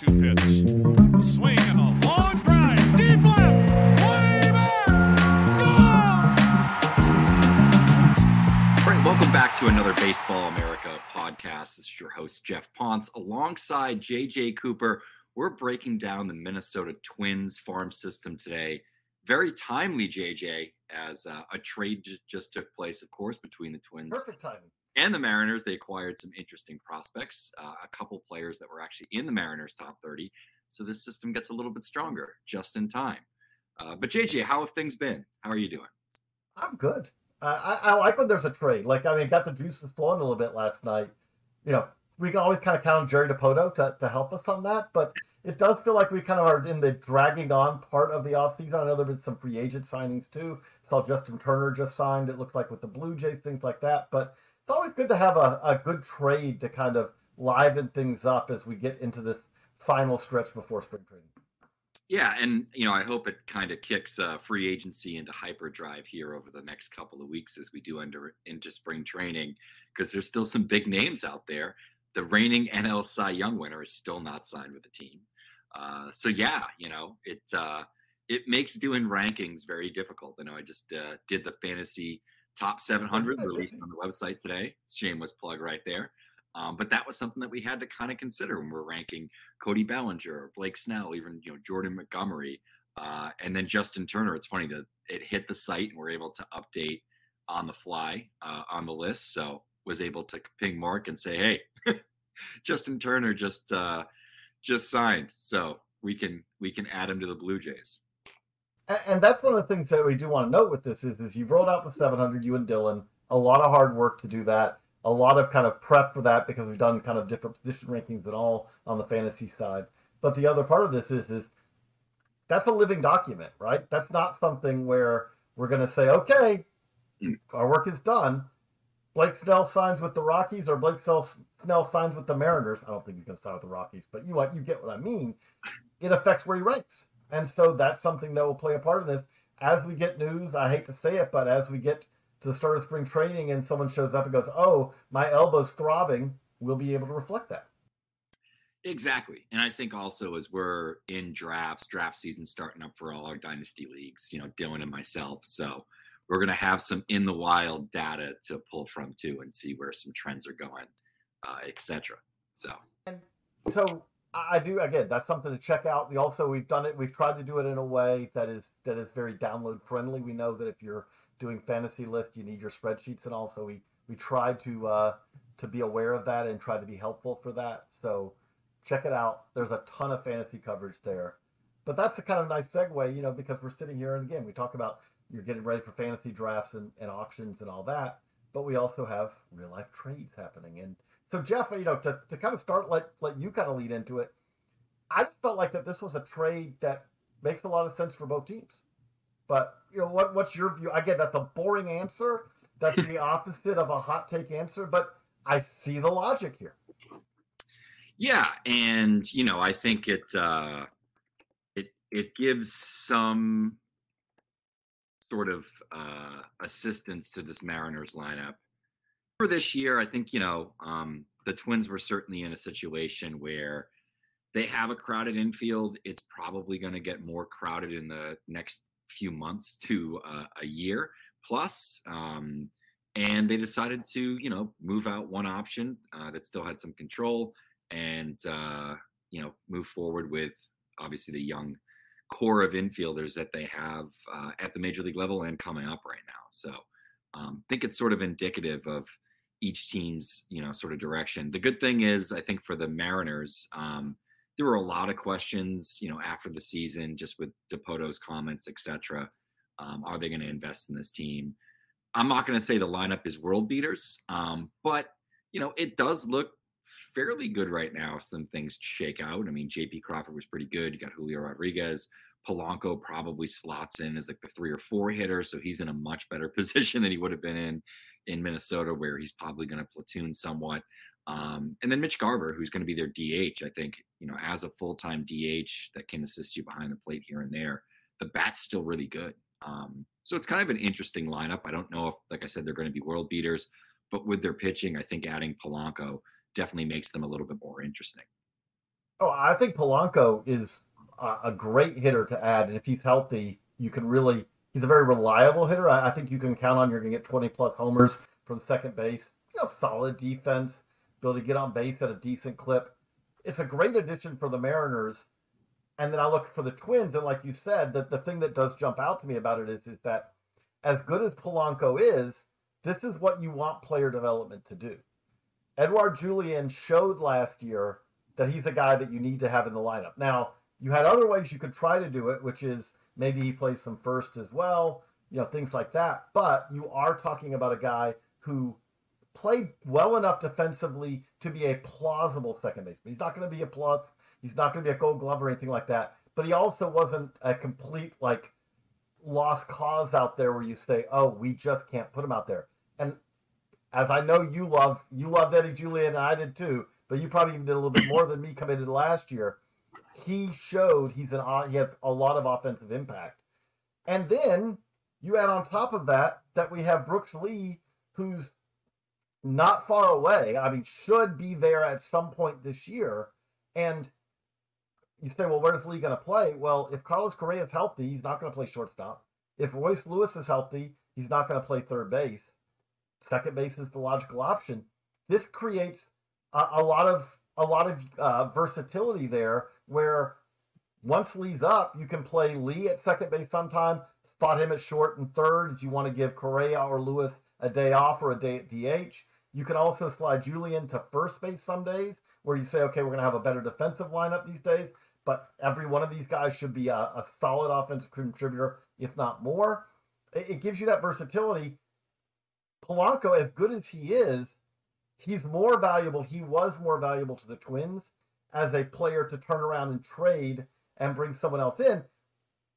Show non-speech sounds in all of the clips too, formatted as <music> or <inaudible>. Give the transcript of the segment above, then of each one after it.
2 2 pitch. Swing and a long drive. Deep left. Way back. All right, welcome back to another Baseball America podcast. This is your host, Geoff Pontes, alongside JJ Cooper. We're breaking down the Minnesota Twins farm system today. Very timely, JJ, as uh, a trade ju- just took place, of course, between the Twins Perfect timing. And the Mariners. They acquired some interesting prospects, uh, a couple players that were actually in the Mariners' top 30. So this system gets a little bit stronger just in time. Uh, but JJ, how have things been? How are you doing? I'm good. Uh, I, I like when there's a trade. Like, I mean, got the juices flowing a little bit last night. You know, we can always kind of count on Jerry Dipoto to, to help us on that, but it does feel like we kind of are in the dragging on part of the offseason. I know there have been some free agent signings too. Saw Justin Turner just signed, it looks like with the Blue Jays, things like that. But it's always good to have a, a good trade to kind of liven things up as we get into this final stretch before spring training. Yeah, and you know, I hope it kind of kicks uh, free agency into hyperdrive here over the next couple of weeks as we do under into spring training, because there's still some big names out there. The reigning NL Cy Young winner is still not signed with the team. Uh, so yeah, you know, it uh, it makes doing rankings very difficult. I know I just uh, did the fantasy top 700 released on the website today. Shameless plug right there. Um, but that was something that we had to kind of consider when we're ranking Cody Bellinger, Blake Snell, even you know Jordan Montgomery, uh, and then Justin Turner. It's funny that it hit the site and we're able to update on the fly uh, on the list. So was able to ping Mark and say, "Hey, <laughs> Justin Turner just uh, just signed, so we can we can add him to the Blue Jays." And, that's one of the things that we do want to note with this is, is you've rolled out the 700, you and Dylan, a lot of hard work to do that, a lot of kind of prep for that because we've done kind of different position rankings and all on the fantasy side. But the other part of this is, is that's a living document, right? That's not something where we're going to say, okay, our work is done. Blake Snell signs with the Rockies or Blake Snell, signs with the Mariners. I don't think he's going to sign with the Rockies, but you you get what I mean. It affects where he ranks. And so that's something that will play a part in this. As we get news, I hate to say it, but as we get to the start of spring training and someone shows up and goes, "Oh, my elbow's throbbing," we'll be able to reflect that. Exactly. And I think also as we're in drafts, draft season starting up for all our dynasty leagues, you know, Dylan and myself. So we're going to have some in the wild data to pull from too and see where some trends are going, uh, et cetera. So, And so I do again. That's something to check out. We also we've done it. We've tried to do it in a way that is that is very download friendly. We know that if you're doing fantasy list, you need your spreadsheets and all. So we we try to uh, to be aware of that and try to be helpful for that. So check it out. There's a ton of fantasy coverage there. But that's the kind of nice segue, you know, because we're sitting here and again we talk about you're getting ready for fantasy drafts and, and auctions and all that. But we also have real life trades happening. And so Geoff, you know, to, to kind of start let let you kind of lead into it, I just felt like that this was a trade that makes a lot of sense for both teams. But you know, what what's your view? Again, that's a boring answer. That's the <laughs> opposite of a hot take answer, but I see the logic here. Yeah, and you know, I think it uh, it it gives some sort of uh, assistance to this Mariners lineup for this year. I think you know um, the Twins were certainly in a situation where they have a crowded infield. It's probably going to get more crowded in the next few months to uh, a year plus. Um, and they decided to, you know, move out one option uh, that still had some control and, uh, you know, move forward with obviously the young core of infielders that they have uh, at the major league level and coming up right now. So um, I think it's sort of indicative of each team's, you know, sort of direction. The good thing is, I think for the Mariners, um, there were a lot of questions, you know, after the season, just with Dipoto's comments, etc. Um, are they going to invest in this team? I'm not going to say the lineup is world beaters, um, but you know, it does look fairly good right now. If some things shake out. I mean, J.P. Crawford was pretty good. You got Julio Rodriguez. Polanco probably slots in as like the three or four hitter, so he's in a much better <laughs> position than he would have been in in Minnesota, where he's probably going to platoon somewhat. Um, and then Mitch Garver, who's going to be their DH, I think, you know, as a full time DH that can assist you behind the plate here and there. The bat's still really good. Um, so it's kind of an interesting lineup. I don't know if, like I said, they're going to be world beaters, but with their pitching, I think adding Polanco definitely makes them a little bit more interesting. Oh, I think Polanco is a great hitter to add. And if he's healthy, you can really, he's a very reliable hitter. I, think you can count on you're going to get 20 plus homers from second base. You know, solid defense ability to get on base at a decent clip. It's a great addition for the Mariners. And then I look for the Twins, and like you said, that the thing that does jump out to me about it is, is that as good as Polanco is, this is what you want player development to do. Edouard Julien showed last year that he's a guy that you need to have in the lineup. Now, you had other ways you could try to do it, which is maybe he plays some first as well, you know, things like that. But you are talking about a guy who played well enough defensively to be a plausible second baseman. He's not going to be a plus. He's not going to be a Gold Glove or anything like that. But he also wasn't a complete like lost cause out there where you say, "Oh, we just can't put him out there." And as I know you love, you loved Eddie Julien, and I did too. But you probably even did a little bit more than me coming into last year. He showed he's an he has a lot of offensive impact. And then you add on top of that that we have Brooks Lee, who's not far away. I mean, should be there at some point this year. And you say, well, where's Lee going to play? Well, if Carlos Correa is healthy, he's not going to play shortstop. If Royce Lewis is healthy, he's not going to play third base. Second base is the logical option. This creates a, a lot of a lot of uh, versatility there, where once Lee's up, you can play Lee at second base sometime, spot him at short and third if you want to give Correa or Lewis a day off or a day at DH. You can also slide Julien to first base some days where you say, okay, we're going to have a better defensive lineup these days, but every one of these guys should be a, a solid offensive contributor, if not more. It, it gives you that versatility. Polanco, as good as he is, he's more valuable. He was more valuable to the Twins as a player to turn around and trade and bring someone else in,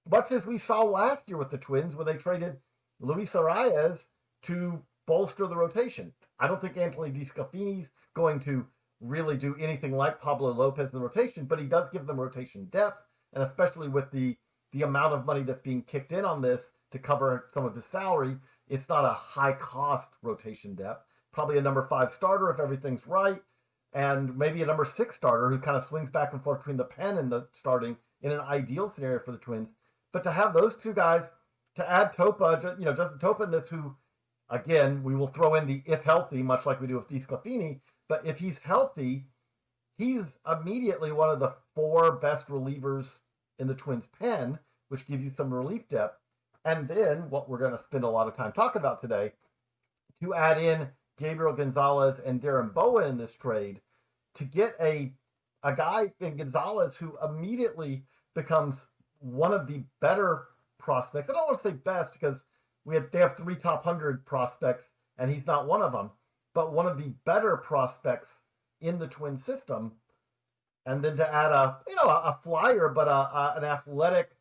much as we saw last year with the Twins when they traded Luis Arraez to bolster the rotation. I don't think Anthony DeSclafani's going to really do anything like Pablo Lopez in the rotation, but he does give them rotation depth, and especially with the the amount of money that's being kicked in on this to cover some of his salary, it's not a high cost rotation depth. Probably a number five starter if everything's right, and maybe a number six starter who kind of swings back and forth between the pen and the starting in an ideal scenario for the Twins. But to have those two guys, to add Topa, you know, Justin Topa in this, who Again, we will throw in the if healthy, much like we do with DeSclafani. But if he's healthy, he's immediately one of the four best relievers in the Twins' pen, which gives you some relief depth. And then what we're going to spend a lot of time talking about today, to add in Gabriel Gonzalez and Darren Bowen in this trade, to get a a guy in Gonzalez who immediately becomes one of the better prospects. I don't want to say best because we have they have three top hundred prospects, and he's not one of them, but one of the better prospects in the twin system. And then to add a you know a, a flyer, but a, a, an athletic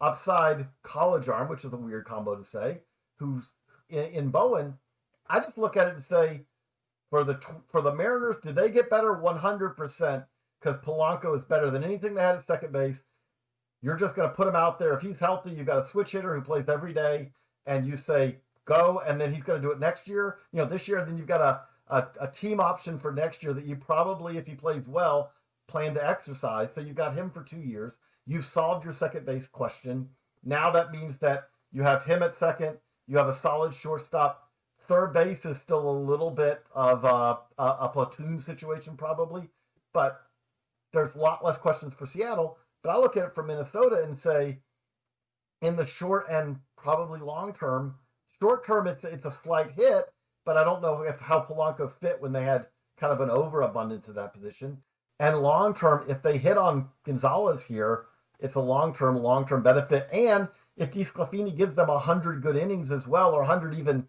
upside college arm, which is a weird combo to say, who's in, in Bowen. I just look at it and say, for the for the Mariners, did they get better 100%? because Polanco is better than anything they had at second base. You're just going to put him out there. If he's healthy, you've got a switch hitter who plays every day, and you say go, and then he's going to do it next year. You know, this year, then you've got a, a, a team option for next year that you probably, if he plays well, plan to exercise. So you've got him for two years. You've solved your second base question. Now that means that you have him at second. You have a solid shortstop. Third base is still a little bit of a, a, a platoon situation, probably, but there's a lot less questions for Seattle. But I look at it for Minnesota and say, in the short and probably long term, short term it's it's a slight hit, but I don't know if how Polanco fit when they had kind of an overabundance of that position. And long term, if they hit on Gonzalez here, it's a long term, long term benefit. And if DeSclafani gives them 100 good innings as well, or 100 even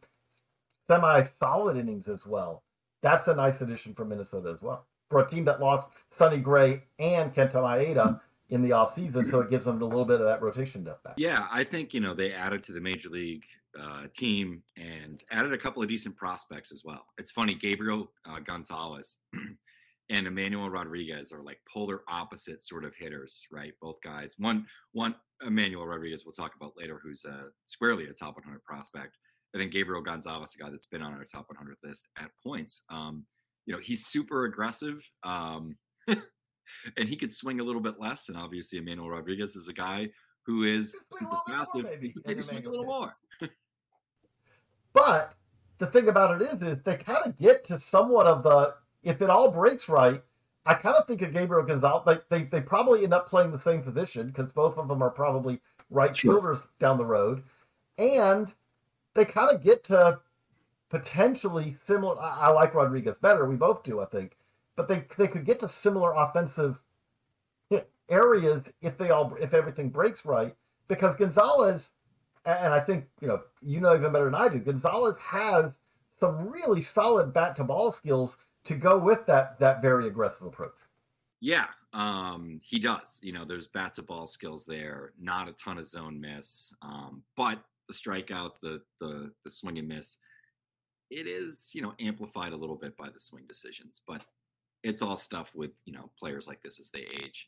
semi solid innings as well, that's a nice addition for Minnesota as well. For a team that lost Sonny Gray and Kenta Maeda in the offseason, so it gives them a little bit of that rotation depth back. Yeah, I think, you know, they added to the major league uh, team and added a couple of decent prospects as well. It's funny, Gabriel uh, Gonzalez <clears throat> and Emmanuel Rodriguez are like polar opposite sort of hitters, right? Both guys. One, one Emmanuel Rodriguez we'll talk about later, who's uh, squarely a top 100 prospect. I think Gabriel Gonzalez, a guy that's been on our top 100 list at points. Um, you know, he's super aggressive, um, <laughs> and he could swing a little bit less. And obviously, Emmanuel Rodriguez is a guy who is super passive. Maybe, maybe swing a little more. but the thing about it is, is they kind of get to somewhat of the if it all breaks right, I kind of think of Gabriel Gonzalez. Like they, they probably end up playing the same position because both of them are probably right sure. down the road, and they kind of get to potentially similar. I, I, like Rodriguez better. We both do, I think, but they they could get to similar offensive areas if they all if everything breaks right. Because Gonzalez, and I think you know you know even better than I do. Gonzalez has some really solid bat to ball skills to go with that that very aggressive approach. Yeah, um, he does. You know, there's bat to ball skills there. Not a ton of zone miss, um, but the strikeouts, the the the swing and miss, it is you know amplified a little bit by the swing decisions. But it's all stuff with you know players like this as they age.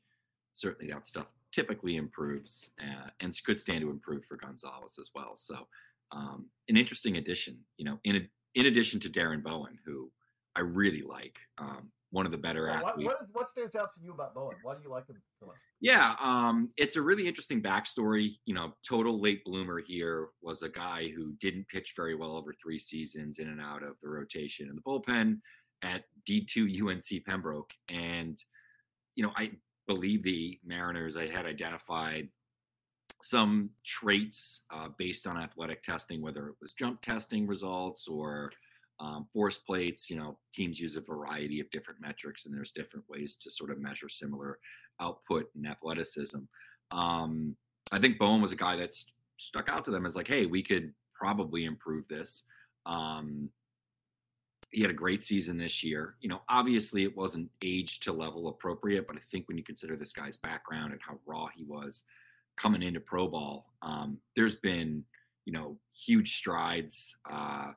Certainly, that stuff typically improves uh, and could stand to improve for Gonzalez as well. So, um, an interesting addition. You know, in a, in addition to Darren Bowen, who I really like. Um, one of the better athletes. What, what, is, what stands out to you about Bowen? Why do you like him so much? Yeah, um, it's a really interesting backstory. You know, total late bloomer here was a guy who didn't pitch very well over three seasons in and out of the rotation in the bullpen at D2 UNC Pembroke. And, you know, I believe the Mariners I had identified some traits uh, based on athletic testing, whether it was jump testing results or – um, force plates, you know, teams use a variety of different metrics, and there's different ways to sort of measure similar output and athleticism. Um, I think Bowen was a guy that's stuck out to them as like, hey, we could probably improve this. Um, he had a great season this year. You know, obviously it wasn't age to level appropriate, but I think when you consider this guy's background and how raw he was coming into pro ball, um, there's been, you know, huge strides. Uh,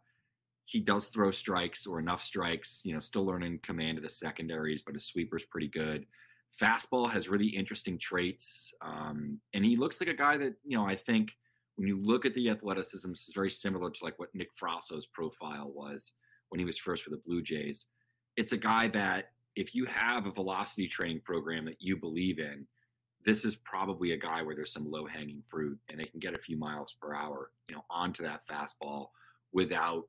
he does throw strikes or enough strikes, you know, still learning command of the secondaries, but his sweeper's pretty good. Fastball has really interesting traits. Um, and he looks like a guy that, you know, I think when you look at the athleticism, this is very similar to like what Nick Frasso's profile was when he was first with the Blue Jays. It's a guy that if you have a velocity training program that you believe in, this is probably a guy where there's some low hanging fruit and they can get a few miles per hour, you know, onto that fastball without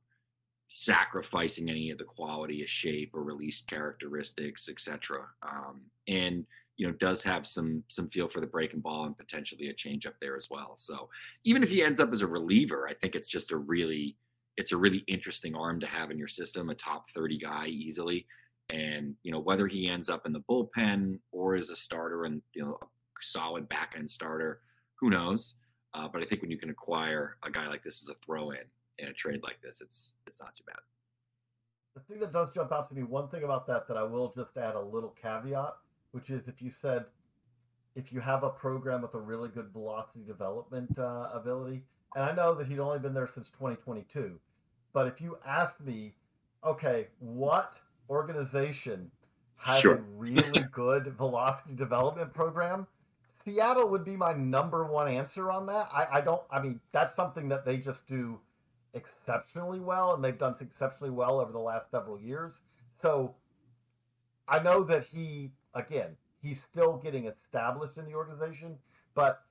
sacrificing any of the quality of shape or release characteristics, etc. Um, and you know does have some some feel for the breaking ball and potentially a change up there as well. So even if he ends up as a reliever, I think it's just a really it's a really interesting arm to have in your system, a top 30 guy easily. And you know whether he ends up in the bullpen or as a starter and you know a solid back end starter, who knows? Uh, but I think when you can acquire a guy like this as a throw in, in a trade like this, it's it's not too bad. The thing that does jump out to me, one thing about that that I will just add a little caveat, which is if you said if you have a program with a really good velocity development uh, ability, and I know that he'd only been there since 2022, but if you asked me, okay, what organization has Sure. a really <laughs> good velocity development program, Seattle would be my number one answer on that. I, I don't. I mean, that's something that they just do exceptionally well, and they've done exceptionally well over the last several years. So I know that he, again, he's still getting established in the organization, but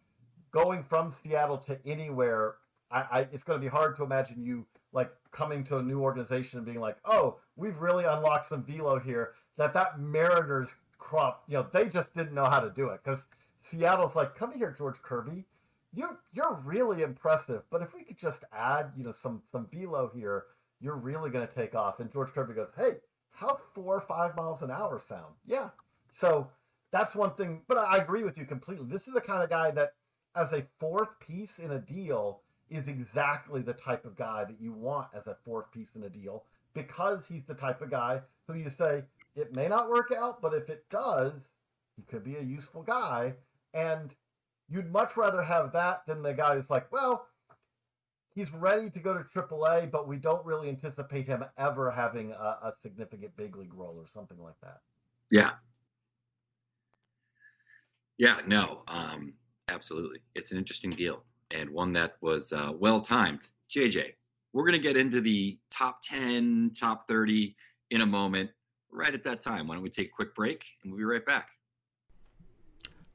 going from Seattle to anywhere, I, I it's going to be hard to imagine you like coming to a new organization and being like, oh, we've really unlocked some velo here. That that Mariners crop, you know, they just didn't know how to do it because Seattle's like, come here, George Kirby. You're you're really impressive, but if we could just add, you know, some some velo here, you're really going to take off. And George Kirby goes, hey, how four or five miles an hour sound? Yeah. So that's one thing. But I agree with you completely. This is the kind of guy that, as a fourth piece in a deal, is exactly the type of guy that you want as a fourth piece in a deal because he's the type of guy who you say it may not work out, but if it does, he could be a useful guy. And you'd much rather have that than the guy who's like, well, he's ready to go to AAA, but we don't really anticipate him ever having a, a significant big league role or something like that. Yeah. Yeah, no, um, absolutely. It's an interesting deal and one that was uh, well timed. JJ, we're going to get into the top 10, top 30 in a moment, right at that time. Why don't we take a quick break and we'll be right back?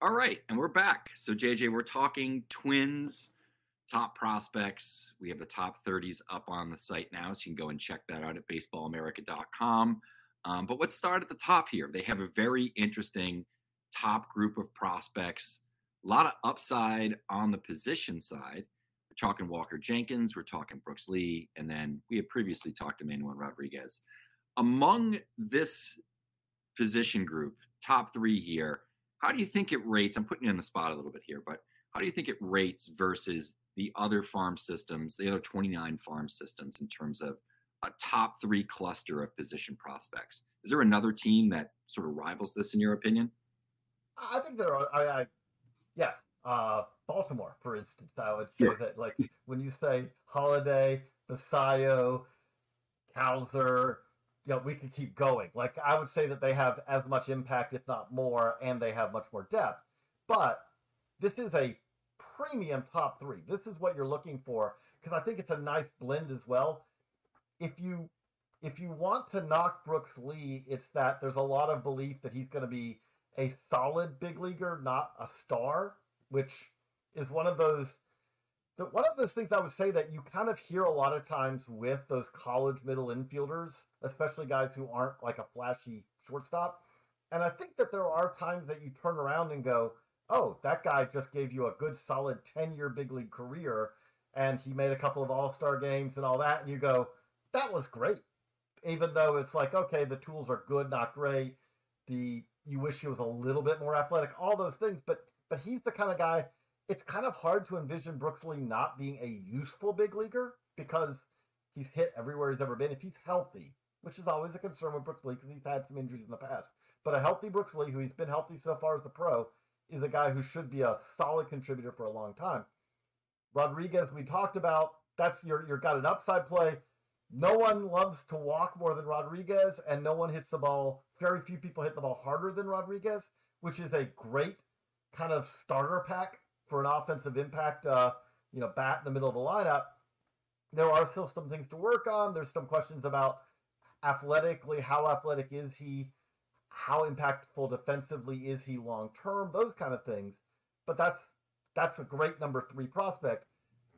All right, and we're back. So, JJ, we're talking twins, top prospects. We have the top 30s up on the site now, so you can go and check that out at baseballamerica.com. Um, but let's start at the top here. They have a very interesting top group of prospects, a lot of upside on the position side. We're talking Walker Jenkins, we're talking Brooks Lee, and then we had previously talked to Manuel Rodriguez. Among this position group, top three here, how do you think it rates? I'm putting you on the spot a little bit here, but how do you think it rates versus the other farm systems, the other 29 farm systems in terms of a top three cluster of position prospects? Is there another team that sort of rivals this in your opinion? I think there are. I, I yes, uh, Baltimore, for instance. I would say Sure. that, like, when you say Holliday, Basallo, Cowser, you know, we could keep going. Like, I would say that they have as much impact, if not more, and they have much more depth. But this is a premium top three. This is what you're looking for because I think it's a nice blend as well. If you if you want to knock Brooks Lee, it's that there's a lot of belief that he's going to be a solid big leaguer, not a star, which is one of those the, one of those things I would say that you kind of hear a lot of times with those college middle infielders, especially guys who aren't like a flashy shortstop, And I think that there are times that you turn around and go, oh, that guy just gave you a good solid 10 year big league career and he made a couple of all star games and all that. And you go, that was great. Even though it's like, okay, the tools are good, not great. The you wish he was a little bit more athletic, all those things. But but he's the kind of guy. It's kind of hard to envision Brooks Lee not being a useful big leaguer because he's hit everywhere he's ever been. If he's healthy, which is always a concern with Brooks Lee because he's had some injuries in the past. But a healthy Brooks Lee, who he's been healthy so far as the pro, is a guy who should be a solid contributor for a long time. Rodriguez, we talked about. That's your you're got an upside play. No one loves to walk more than Rodriguez, and no one hits the ball. Very few people hit the ball harder than Rodriguez, which is a great kind of starter pack for an offensive impact. Uh, you know, bat in the middle of the lineup. There are still some things to work on. There's some questions about athletically, how athletic is he? How impactful defensively is he long term? Those kind of things. But that's that's a great number three prospect.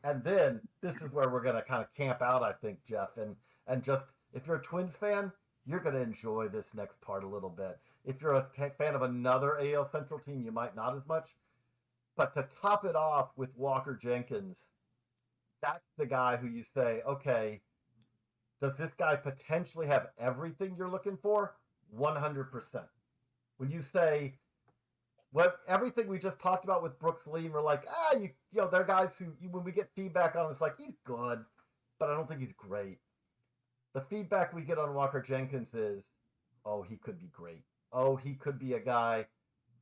And then this is where we're going to kind of camp out, I think, Geoff. And and just if you're a Twins fan, you're going to enjoy this next part a little bit. If you're a fan of another AL Central team, you might not as much. But to top it off with Walker Jenkins, that's the guy who you say, okay, does this guy potentially have everything you're looking for? 100%. When you say what everything we just talked about with Brooks Lee, we're like, ah, you, you know, they're guys who, when we get feedback on, it's like he's good, but I don't think he's great. The feedback we get on Walker Jenkins is, oh, he could be great. Oh, he could be a guy.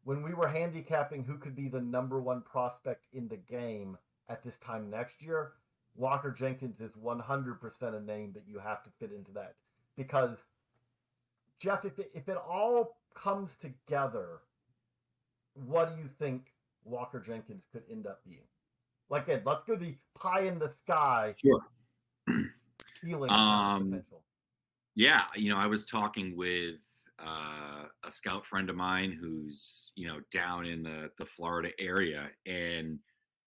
When we were handicapping who could be the number one prospect in the game at this time next year, Walker Jenkins is 100% a name that you have to fit into that. Because, Geoff, if it, if it all comes together, what do you think Walker Jenkins could end up being? Like, again, let's go the pie in the sky. Sure. <clears throat> Feeling Um, potential. Yeah, you know, I was talking with uh, a scout friend of mine who's you know down in the the Florida area, and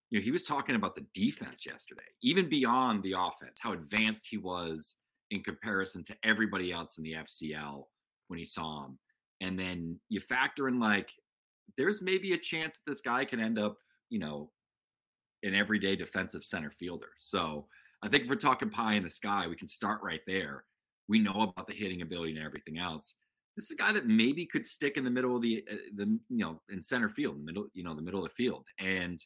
you know he was talking about the defense yesterday, even beyond the offense, how advanced he was in comparison to everybody else in the FCL when he saw him, and then you factor in like there's maybe a chance that this guy can end up, you know, an everyday defensive center fielder. So I think if we're talking pie in the sky, we can start right there. We know about the hitting ability and everything else. This is a guy that maybe could stick in the middle of the uh, the you know in center field, middle you know the middle of the field, and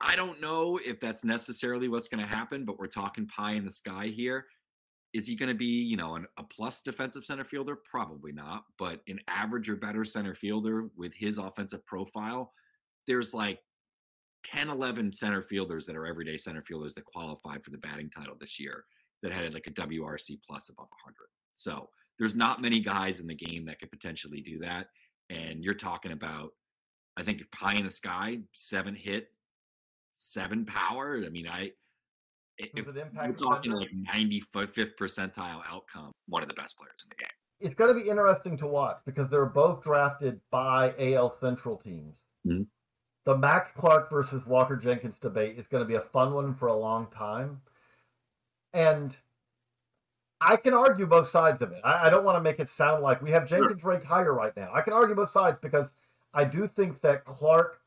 I don't know if that's necessarily what's going to happen. But we're talking pie in the sky here. Is he going to be you know an, a plus defensive center fielder? Probably not, but an average or better center fielder with his offensive profile. There's like 10, 11 center fielders that are everyday center fielders that qualified for the batting title this year that had like a WRC plus above 100. So there's not many guys in the game that could potentially do that. And you're talking about, I think, pie in the sky, seven hit, seven power. I mean, I. If we're impact talking defender. like 95th percentile outcome, one of the best players in the game. it's going to be interesting to watch because they're both drafted by AL Central teams. Mhm. The Max Clark versus Walker Jenkins debate is going to be a fun one for a long time. And I can argue both sides of it. I, I don't want to make it sound like we have Jenkins ranked higher right now. I can argue both sides because I do think that Clark,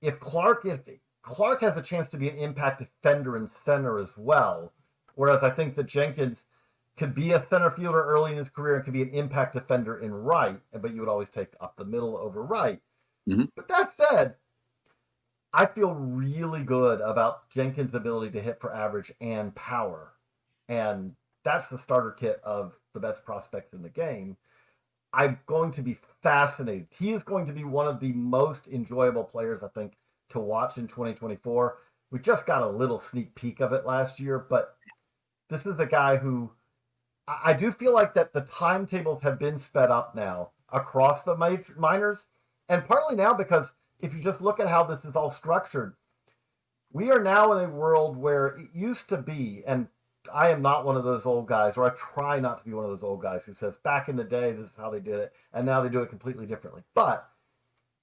if Clark, if Clark has a chance to be an impact defender in center as well, whereas I think that Jenkins could be a center fielder early in his career and could be an impact defender in right, but you would always take up the middle over right. Mhm. But that said, I feel really good about Jenkins' ability to hit for average and power. And that's the starter kit of the best prospects in the game. I'm going to be fascinated. He is going to be one of the most enjoyable players, I think, to watch in 2024. We just got a little sneak peek of it last year, but this is a guy who I do feel like that the timetables have been sped up now across the major, minors, and partly now because if you just look at how this is all structured, we are now in a world where it used to be, and I am not one of those old guys, or I try not to be one of those old guys who says back in the day this is how they did it, and now they do it completely differently. But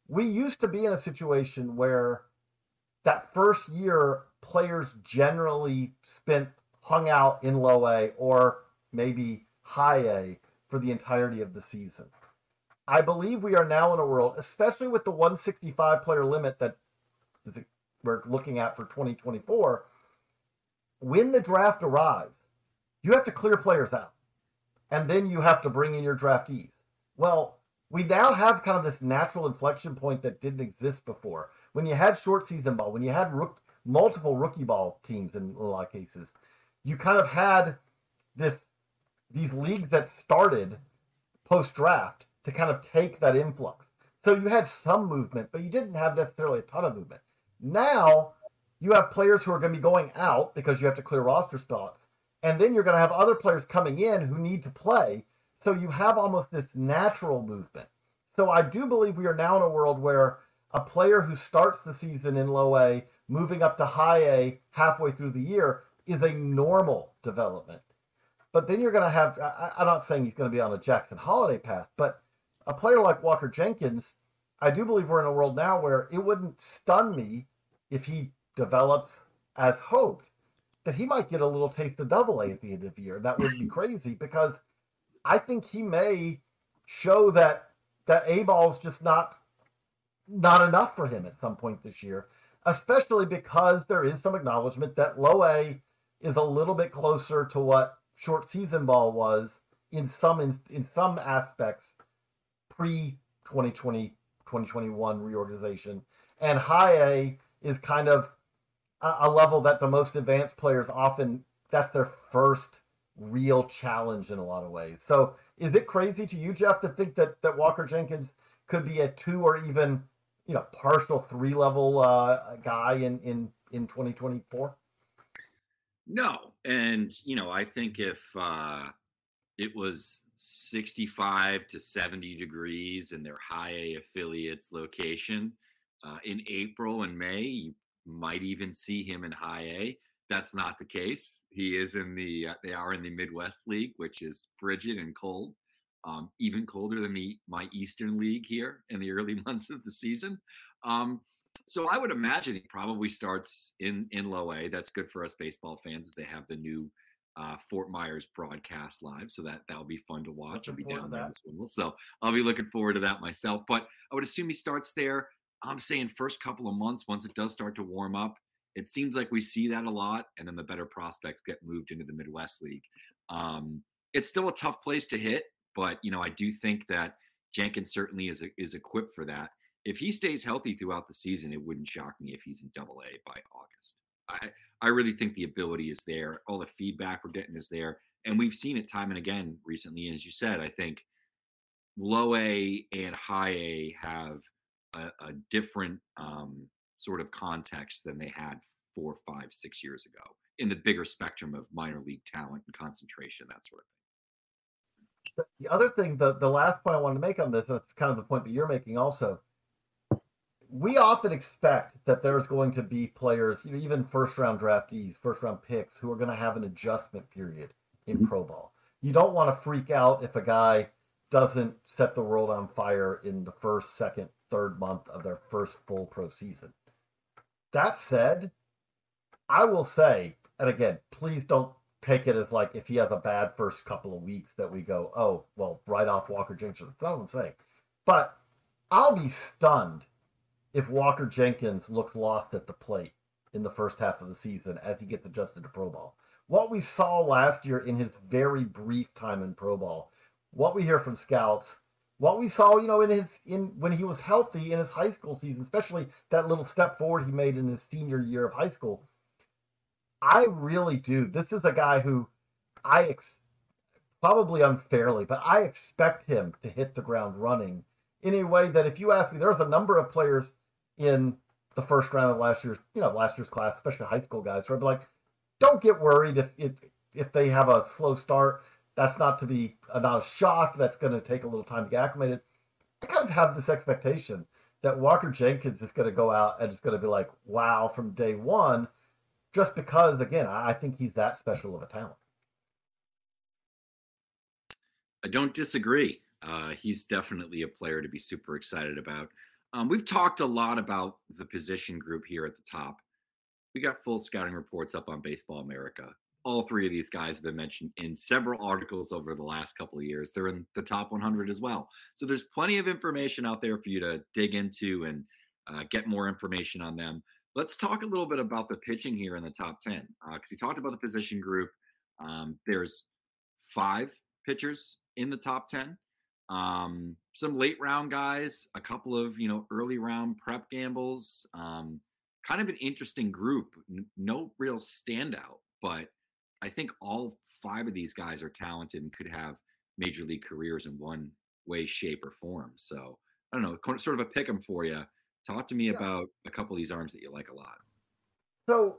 we used to be in a situation where that first year players generally spent hung out in low A or maybe high A for the entirety of the season. I believe we are now in a world, especially with the 165 player limit that is we're looking at for 2024. When the draft arrives, you have to clear players out, and then you have to bring in your draftees. Well, we now have kind of this natural inflection point that didn't exist before. When you had short season ball, when you had rook, multiple rookie ball teams in a lot of cases, you kind of had this these leagues that started post draft to kind of take that influx. So you had some movement, but you didn't have necessarily a ton of movement. Now you have players who are going to be going out because you have to clear roster spots, and then you're going to have other players coming in who need to play. So you have almost this natural movement. So I do believe we are now in a world where a player who starts the season in low A, moving up to high A halfway through the year, is a normal development. But then you're going to have, I, am not saying he's going to be on a Jackson Holliday path, but a player like Walker Jenkins, I do believe we're in a world now where it wouldn't stun me if he develops as hoped that he might get a little taste of double A at the end of the year. That would be <clears throat> crazy because I think he may show that that A ball is just not not enough for him at some point this year, especially because there is some acknowledgement that low A is a little bit closer to what short season ball was in some in, in some aspects pre 2020 2021 reorganization and high A is kind of a, level that the most advanced players often that's their first real challenge in a lot of ways. So is it crazy to you, Geoff, to think that that Walker Jenkins could be a two or even you know partial three level uh, guy in in in 2024? No, and you know I think if uh, it was 65 to 70 degrees in their high A affiliates location uh, in April and May, you might even see him in high A. That's not the case. He is in the uh, they are in the Midwest League, which is frigid and cold, um, even colder than the my Eastern League here in the early <laughs> months of the season. Um, so I would imagine he probably starts in in low A. That's good for us baseball fans as they have the new uh, Fort Myers broadcast live. So that that'll be fun to watch. Looking I'll be down there as well. So I'll be looking forward to that myself. But I would assume he starts there. I'm saying first couple of months, once it does start to warm up, it seems like we see that a lot, and then the better prospects get moved into the Midwest League. Um, it's still a tough place to hit, but you know I do think that Jenkins certainly is is equipped for that. If he stays healthy throughout the season, it wouldn't shock me if he's in Double A by August. I I really think the ability is there. All the feedback we're getting is there, and we've seen it time and again recently. As you said, I think low A and high A have a, a different um, sort of context than they had four, five, six years ago in the bigger spectrum of minor league talent and concentration, that sort of thing. The other thing, the, the last point I wanted to make on this, and it's kind of the point that you're making also, we often expect that there's going to be players, you know, even first round draftees, first round picks, who are going to have an adjustment period in mm-hmm. pro ball. You don't want to freak out if a guy doesn't set the world on fire in the first, second, third month of their first full pro season. That said, I will say, and again, please don't take it as like if he has a bad first couple of weeks that we go, oh, well, right off Walker Jenkins. That's what I'm saying. But I'll be stunned if Walker Jenkins looks lost at the plate in the first half of the season as he gets adjusted to pro ball. What we saw last year in his very brief time in pro ball, what we hear from scouts what we saw, you know, in his in when he was healthy in his high school season, especially that little step forward he made in his senior year of high school. I really do. This is a guy who I ex- probably unfairly, but I expect him to hit the ground running in a way that if you ask me, there's a number of players in the first round of last year's, you know, last year's class, especially high school guys, who I'd be like, don't get worried if if if they have a slow start that's not to be a, not a shock. That's going to take a little time to get acclimated. I kind of have this expectation that Walker Jenkins is going to go out and it's going to be like, wow, from day one, just because, again, I think he's that special of a talent. I don't disagree. Uh, he's definitely a player to be super excited about. Um, we've talked a lot about the position group here at the top. We got full scouting reports up on Baseball America all three of these guys have been mentioned in several articles over the last couple of years. They're in the top 100 as well. So there's plenty of information out there for you to dig into and uh, get more information on them. Let's talk a little bit about the pitching here in the top 10. Uh, we talked about the position group. Um, there's five pitchers in the top 10. Um, some late round guys, a couple of, you know, early round prep gambles. Um, kind of an interesting group. No real standout, but I think all five of these guys are talented and could have major league careers in one way, shape, or form. So I don't know, sort of a pick 'em for you. Talk to me yeah. about a couple of these arms that you like a lot. So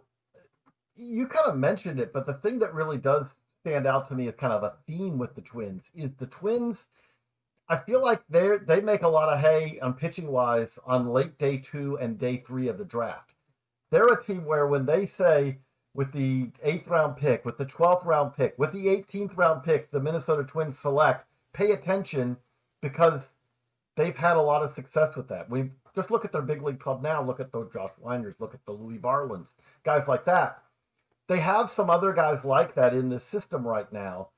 you kind of mentioned it, but the thing that really does stand out to me as kind of a theme with the Twins is the Twins. I feel like they they make a lot of hay um, on pitching wise on late day two and day three of the draft. They're a team where when they say with the eighth round pick, with the 12th round pick, with the 18th round pick, the Minnesota Twins select, pay attention because they've had a lot of success with that. We just look at their big league club now. Look at the Josh Winders, look at the Louis Varlands, guys like that. They have some other guys like that in this system right now.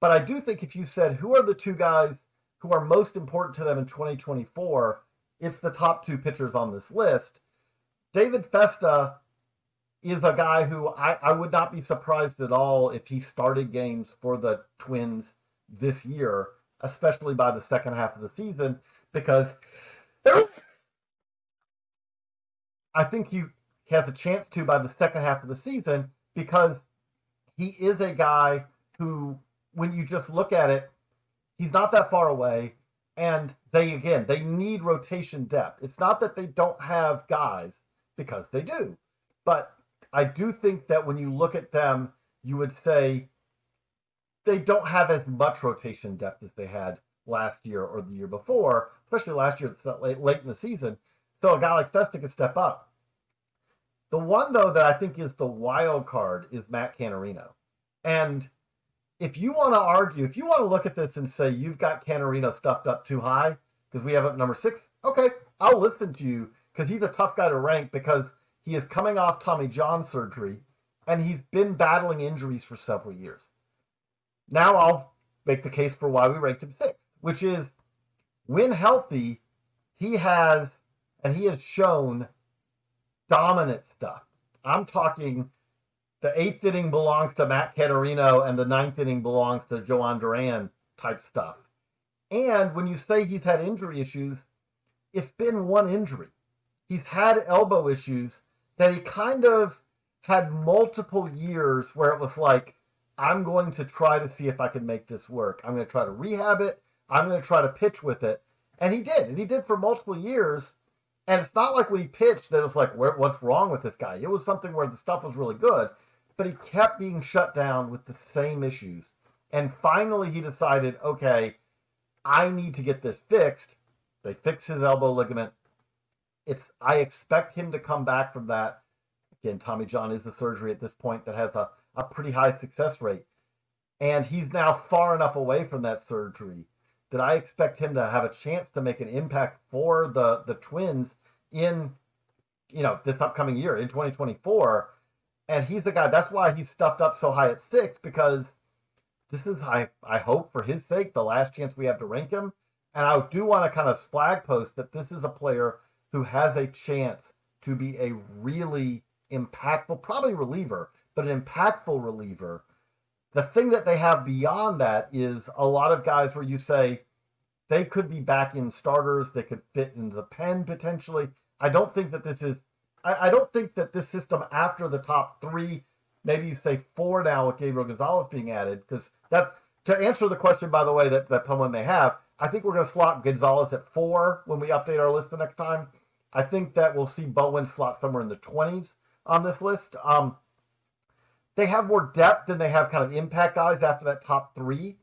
But I do think if you said who are the two guys who are most important to them in 2024, it's the top two pitchers on this list. David Festa is a guy who I, I would not be surprised at all if he started games for the Twins this year, especially by the second half of the season, because I think he has a chance to by the second half of the season because he is a guy who, when you just look at it, he's not that far away. And they, again, they need rotation depth. It's not that they don't have guys because they do. But I do think that when you look at them, you would say they don't have as much rotation depth as they had last year or the year before, especially last year, late, late in the season. So a guy like Festa could step up. The one, though, that I think is the wild card is Matt Canterino. And if you want to argue, if you want to look at this and say you've got Canterino stuffed up too high because we have it number six, okay, I'll listen to you because he's a tough guy to rank because he is coming off Tommy John surgery and he's been battling injuries for several years. Now I'll make the case for why we ranked him sixth, which is when healthy, he has and he has shown dominant stuff. I'm talking the eighth inning belongs to Matt Canterino and the ninth inning belongs to Jhoan Duran type stuff. And when you say he's had injury issues, it's been one injury. He's had elbow issues that he kind of had multiple years where it was like, I'm going to try to see if I can make this work. I'm going to try to rehab it. I'm going to try to pitch with it. And he did. And he did for multiple years. And it's not like when he pitched that it was like, what's wrong with this guy? It was something where the stuff was really good, but he kept being shut down with the same issues. And finally, he decided, okay, I need to get this fixed. They fixed his elbow ligament it's I expect him to come back from that. Again, Tommy John is the surgery at this point that has a, a pretty high success rate. And he's now far enough away from that surgery that I expect him to have a chance to make an impact for the, the twins in you know this upcoming year in 2024. And he's the guy that's why he's stuffed up so high at six, because this is I I hope for his sake the last chance we have to rank him. And I do want to kind of flag post that this is a player who has a chance to be a really impactful, probably reliever, but an impactful reliever. The thing that they have beyond that is a lot of guys where you say they could be back in starters, they could fit into the pen potentially. I don't think that this is, I, I don't think that this system after the top three, maybe you say four now with Gabriel Gonzalez being added, because that, to answer the question, by the way, that, that someone may have, I think we're going to slot Gonzalez at four when we update our list the next time. I think that we'll see Bowen slot somewhere in the 20s on this list. Um, they have more depth than they have kind of impact guys after that top three,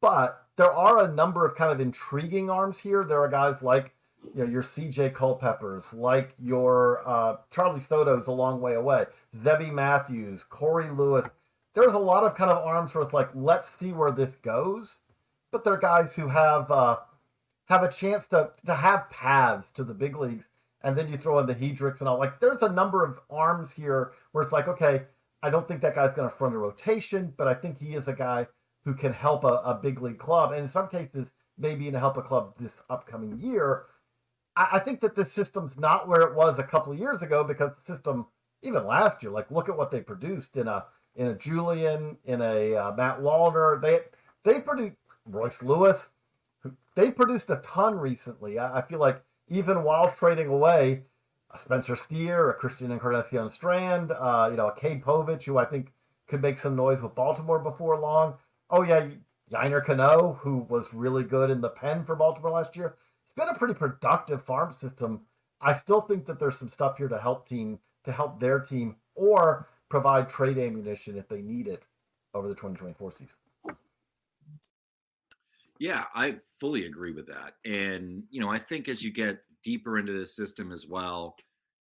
but there are a number of kind of intriguing arms here. There are guys like you know your CJ Culpeppers, like your uh, Charlie Soto's a long way away, Zebby Matthews, Corey Lewis. There's a lot of kind of arms where it's like, let's see where this goes. But they're guys who have uh, have a chance to to have paths to the big leagues and then you throw in the Hedricks and all. Like, there's a number of arms here where it's like, okay, I don't think that guy's going to front a rotation, but I think he is a guy who can help a, a big league club, and in some cases, maybe even help a club this upcoming year. I, I think that the system's not where it was a couple of years ago because the system, even last year, like look at what they produced in a in a Julien, in a uh, Matt Wallner. They they produced Royce Lewis. They produced a ton recently. I, I feel like even while trading away a Spencer Steer, a Christian Encarnacion Strand, uh, you know, a Cade Povich, who I think could make some noise with Baltimore before long. Oh yeah, Yennier Cano, who was really good in the pen for Baltimore last year. It's been a pretty productive farm system. I still think that there's some stuff here to help team to help their team or provide trade ammunition if they need it over the 2024 season. Yeah, I fully agree with that. And, you know, I think as you get deeper into the system as well,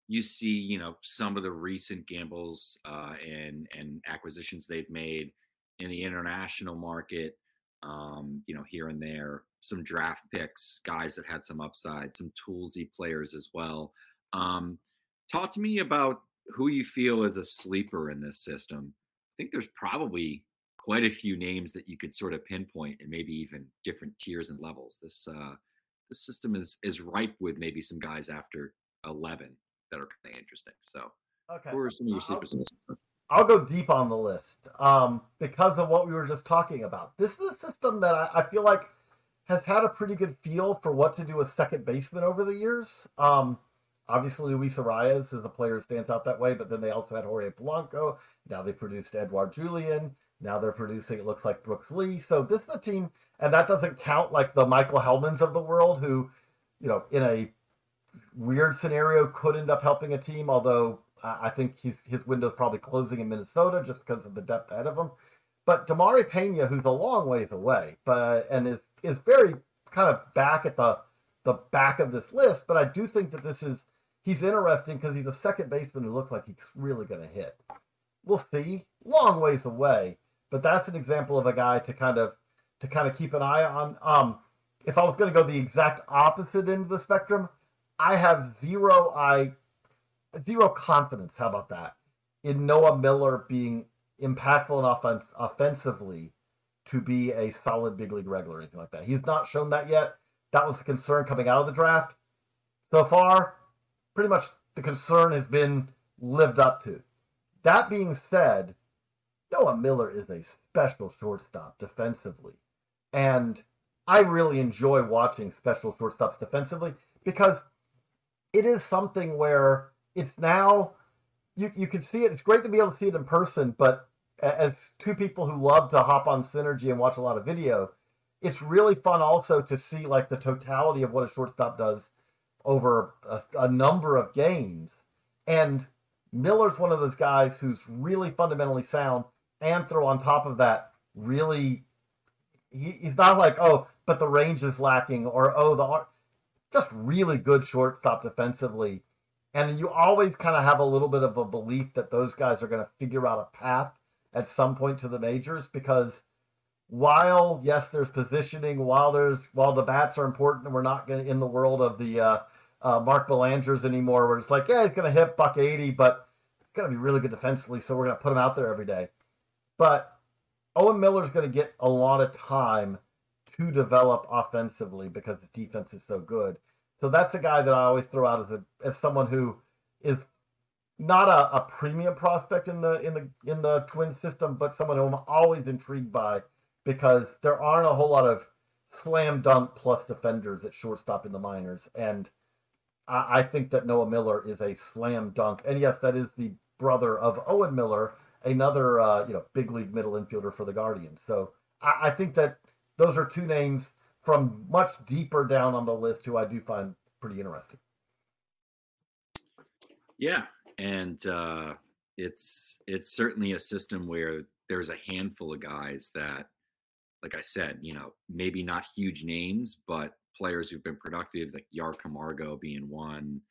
you see, you know, some of the recent gambles uh, and and acquisitions they've made in the international market, um, you know, here and there, some draft picks, guys that had some upside, some toolsy players as well. Um, talk to me about who you feel is a sleeper in this system. I think there's probably quite a few names that you could sort of pinpoint and maybe even different tiers and levels. This uh, this system is is ripe with maybe some guys after 11 that are kind of interesting. So, okay. who are some of your sleepers system? I'll go deep on the list um, because of what we were just talking about. This is a system that I, I, feel like has had a pretty good feel for what to do with second baseman over the years. Um, obviously, Luis Arraez is a player who stands out that way, but then they also had Jorge Polanco. Now they produced Edouard Julien. Now they're producing, it looks like Brooks Lee. So this is a team, and that doesn't count like the Michael Helmans of the world who, you know, in a weird scenario could end up helping a team, although I think he's, his window's probably closing in Minnesota just because of the depth ahead of him. But Daumari Peña, who's a long ways away, but and is is very kind of back at the the back of this list. But I do think that this is he's interesting because he's a second baseman who looks like he's really going to hit. We'll see. Long ways away, but that's an example of a guy to kind of to kind of keep an eye on. Um, if I was going to go the exact opposite end of the spectrum, I have zero I zero confidence. How about that? In Noah Miller being impactful enough offensively to be a solid big league regular or anything like that. He's not shown that yet. That was the concern coming out of the draft. So far, pretty much the concern has been lived up to. That being said, Noah Miller is a special shortstop defensively. And I really enjoy watching special shortstops defensively because it is something where it's now you you can see it. It's great to be able to see it in person, but as two people who love to hop on Synergy and watch a lot of video, it's really fun also to see like the totality of what a shortstop does over a, a number of games. And Miller's one of those guys who's really fundamentally sound and throw on top of that really he, he's not like oh but the range is lacking or oh the just really good shortstop defensively. And you always kind of have a little bit of a belief that those guys are going to figure out a path at some point to the majors because while yes there's positioning while there's while the bats are important and we're not going in the world of the uh, uh, Mark Belangers anymore where it's like yeah he's going to hit buck 80 but he's going to be really good defensively so we're going to put him out there every day but Owen Miller's going to get a lot of time to develop offensively because his defense is so good so that's the guy that I always throw out as a as someone who is not a, a premium prospect in the in the in the twin system, but someone who I'm always intrigued by because there aren't a whole lot of slam dunk plus defenders at shortstop in the minors, and I, I think that Noah Miller is a slam dunk. And yes, that is the brother of Owen Miller, another uh, you know big league middle infielder for the Guardians. So I, I think that those are two names from much deeper down on the list who I do find pretty interesting. Yeah, and uh, it's it's certainly a system where there's a handful of guys that, like I said, you know, maybe not huge names, but players who've been productive, like Jair Camargo being one.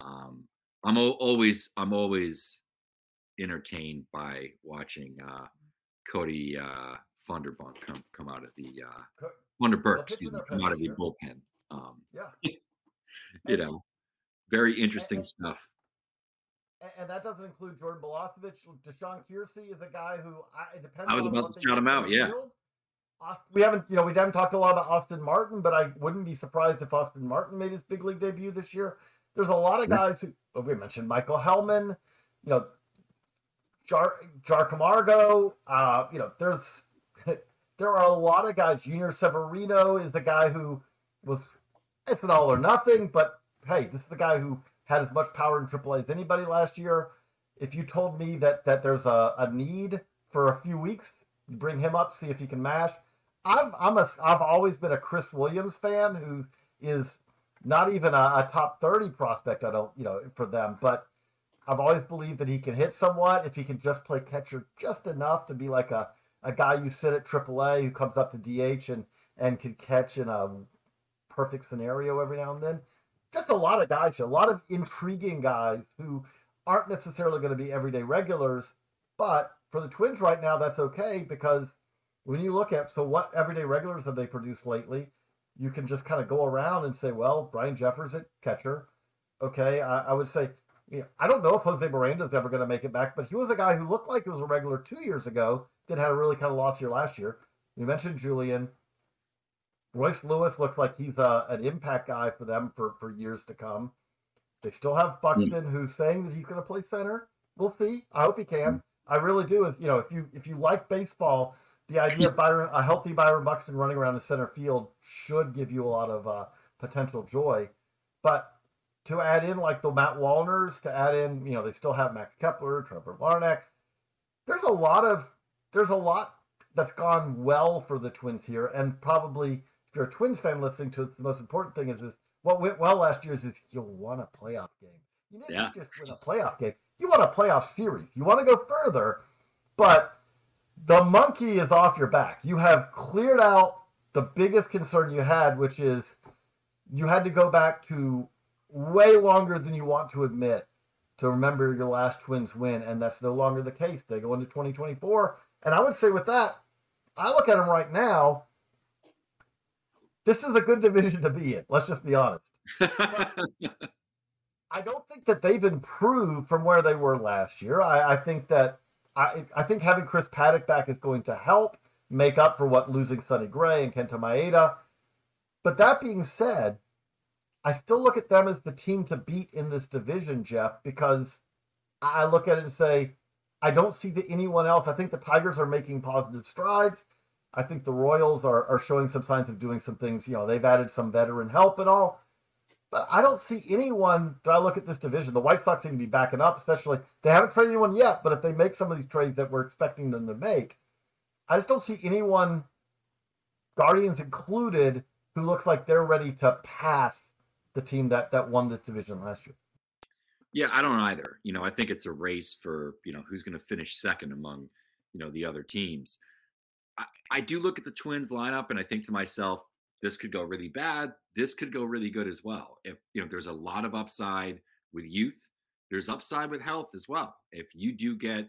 Um, I'm always I'm always entertained by watching uh, Kody uh, Funderburk come come out of the uh, Wonder Burke, excuse me, come out of the bullpen. Um, yeah. <laughs> you know, very interesting and, stuff. and, and that doesn't include Jordan Balazovic. DaShawn Keirsey is a guy who I, it depends. I was on about to shout him out, yeah. field. We haven't, you know, we haven't talked a lot about Austin Martin, but I wouldn't be surprised if Austin Martin made his big league debut this year. There's a lot of guys who we mentioned Michael Helman, you know, Jair Jair Camargo. Uh, you know, there's <laughs> there are a lot of guys. Yunior Severino is the guy who was it's an all or nothing, but hey, this is the guy who had as much power in AAA as anybody last year. If you told me that that there's a, a need for a few weeks, you bring him up, see if he can mash. I'm I'm a I've always been a Chris Williams fan who is not even a, a top 30 prospect. I don't you know for them, but I've always believed that he can hit somewhat if he can just play catcher just enough to be like a, a guy you sit at AAA who comes up to DH and and can catch in a perfect scenario every now and then. Just a lot of guys here, a lot of intriguing guys who aren't necessarily going to be everyday regulars, but for the Twins right now, that's okay because when you look at so what everyday regulars have they produced lately, you can just kind of go around and say, well, Ryan Jeffers at catcher. Okay, I, I would say, you know, I don't know if Jose Miranda's ever going to make it back, but he was a guy who looked like he was a regular two years ago, that had a really kind of lost year last year. You mentioned Julien. Royce Lewis looks like he's a, an impact guy for them for, for years to come. They still have hmm. Buxton, who's saying that he's going to play center. We'll see. I hope he can. Hmm. I really do. Is you know, if you if you like baseball, the idea of <laughs> Byron, a healthy Byron Buxton running around the center field should give you a lot of uh, potential joy. But to add in like the Matt Wallners, to add in, you know, they still have Max Kepler, Trevor Larnach. There's a lot of there's a lot that's gone well for the Twins here, and probably if you're a Twins fan listening to it, the most important thing is is what went well last year is, is you'll want a playoff game. You didn't Yeah. just win a playoff game. You want a playoff series. You want to go further, but the monkey is off your back. You have cleared out the biggest concern you had, which is you had to go back to way longer than you want to admit to remember your last Twins win, and that's no longer the case. They go into 2024, and I would say with that, I look at them right now. This is a good division to be in. Let's just be honest. <laughs> I don't think that they've improved from where they were last year. I, I think that I, I think having Chris Paddack back is going to help make up for what losing Sonny Gray and Kenta Maeda. But that being said, I still look at them as the team to beat in this division, Geoff, because I look at it and say, I don't see that anyone else. I think the Tigers are making positive strides. I think the Royals are, are showing some signs of doing some things. You know, they've added some veteran help and all. But I don't see anyone that I look at this division. The White Sox seem to be backing up, especially they haven't traded anyone yet. But if they make some of these trades that we're expecting them to make, I just don't see anyone, Guardians included, who looks like they're ready to pass the team that that won this division last year. Yeah, I don't either. You know, I think it's a race for, you know, who's going to finish second among, you know, the other teams. I, I do look at the Twins lineup and I think to myself, this could go really bad. This could go really good as well. If, you know, there's a lot of upside with youth, there's upside with health as well. If you do get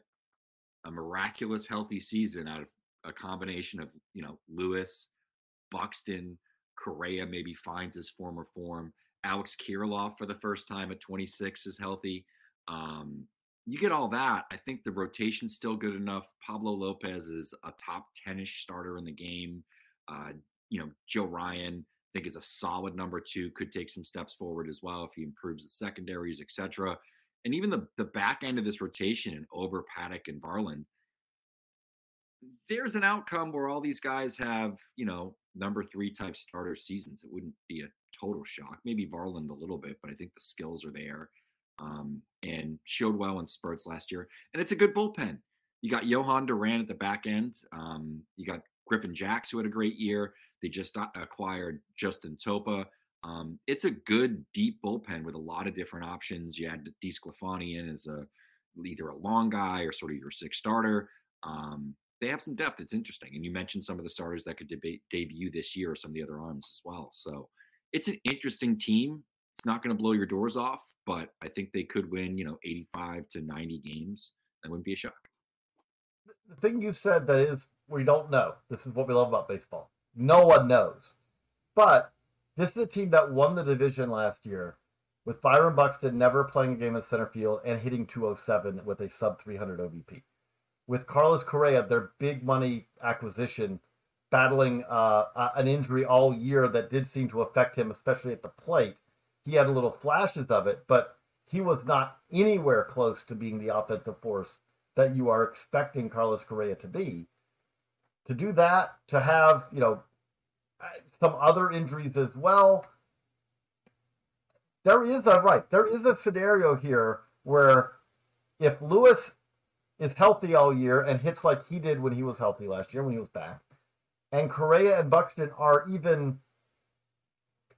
a miraculous healthy season out of a combination of, you know, Lewis, Buxton, Correa maybe finds his former form. Alex Kirilloff for the first time at 26 is healthy. Um, you get all that. I think the rotation's still good enough. Pablo Lopez is a top 10ish starter in the game. Uh, you know, Joe Ryan, I think is a solid number two, could take some steps forward as well if he improves the secondaries, etc. And even the the back end of this rotation in Ober, Paddack, and Varland, there's an outcome where all these guys have, you know, number three type starter seasons. It wouldn't be a total shock. Maybe Varland a little bit, but I think the skills are there. Um, and showed well in spurts last year. And it's a good bullpen. You got Jhoan Duran at the back end. Um, you got Griffin Jax, who had a great year. They just acquired Justin Topa. Um, it's a good deep bullpen with a lot of different options. You had DeSclafani in as a either a long guy or sort of your sixth starter. Um, they have some depth. It's interesting. And you mentioned some of the starters that could debate, debut this year or some of the other arms as well. So it's an interesting team. It's not going to blow your doors off, but I think they could win, you know, 85 to 90 games. That wouldn't be a shock. The thing you said that is we don't know. This is what we love about baseball. No one knows. But this is a team that won the division last year. with Byron Buxton never playing a game in center field and hitting 207 with a sub 300 OBP. With Carlos Correa, their big money acquisition, battling uh, an injury all year that did seem to affect him, especially at the plate. He had little flashes of it, but he was not anywhere close to being the offensive force that you are expecting Carlos Correa to be. To do that, to have, you know, some other injuries as well, there is a right. There is a scenario here where if Lewis is healthy all year and hits like he did when he was healthy last year, when he was back, and Correa and Buxton are even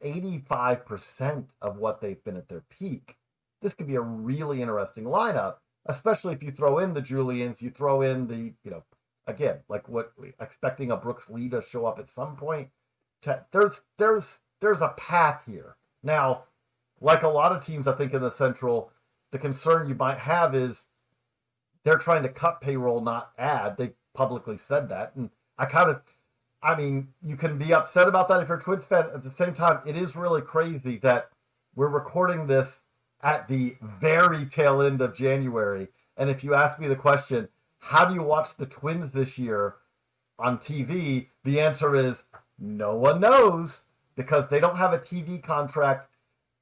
85% of what they've been at their peak, this could be a really interesting lineup, especially if you throw in the Juliens, you throw in the, you know, again, like what expecting a Brooks Lee to show up at some point. To, there's there's there's a path here. Now, like a lot of teams, I think in the Central, the concern you might have is they're trying to cut payroll, not add. They publicly said that, and I kind of, I mean, you can be upset about that if you're a Twins fan. At the same time, it is really crazy that we're recording this at the very tail end of January. And if you ask me the question, how do you watch the Twins this year on TV? The answer is no one knows because they don't have a TV contract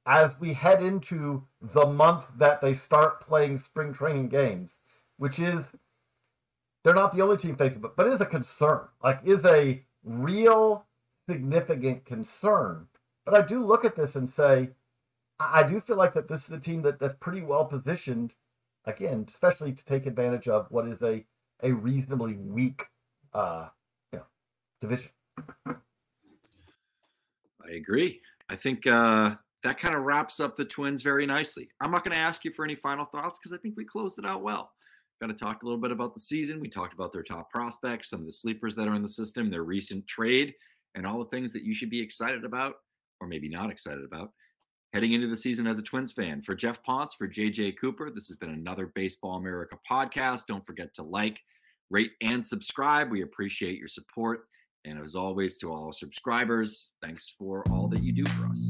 as we head into the month that they start playing spring training games, which is they're not the only team facing, but but is a concern. Like is a real significant concern. But I do look at this and say, I do feel like that this is a team that, that's pretty well positioned, again, especially to take advantage of what is a a reasonably weak, uh, you know, division. I agree. I think uh, that kind of wraps up the Twins very nicely. I'm not going to ask you for any final thoughts because I think we closed it out well. Got to talk a little bit about the season. We talked about their top prospects, some of the sleepers that are in the system, their recent trade, and all the things that you should be excited about, or maybe not excited about, heading into the season as a Twins fan. For Geoff Pontes, for JJ Cooper, this has been another Baseball America podcast. Don't forget to like, rate, and subscribe. We appreciate your support. And as always, to all subscribers, thanks for all that you do for us.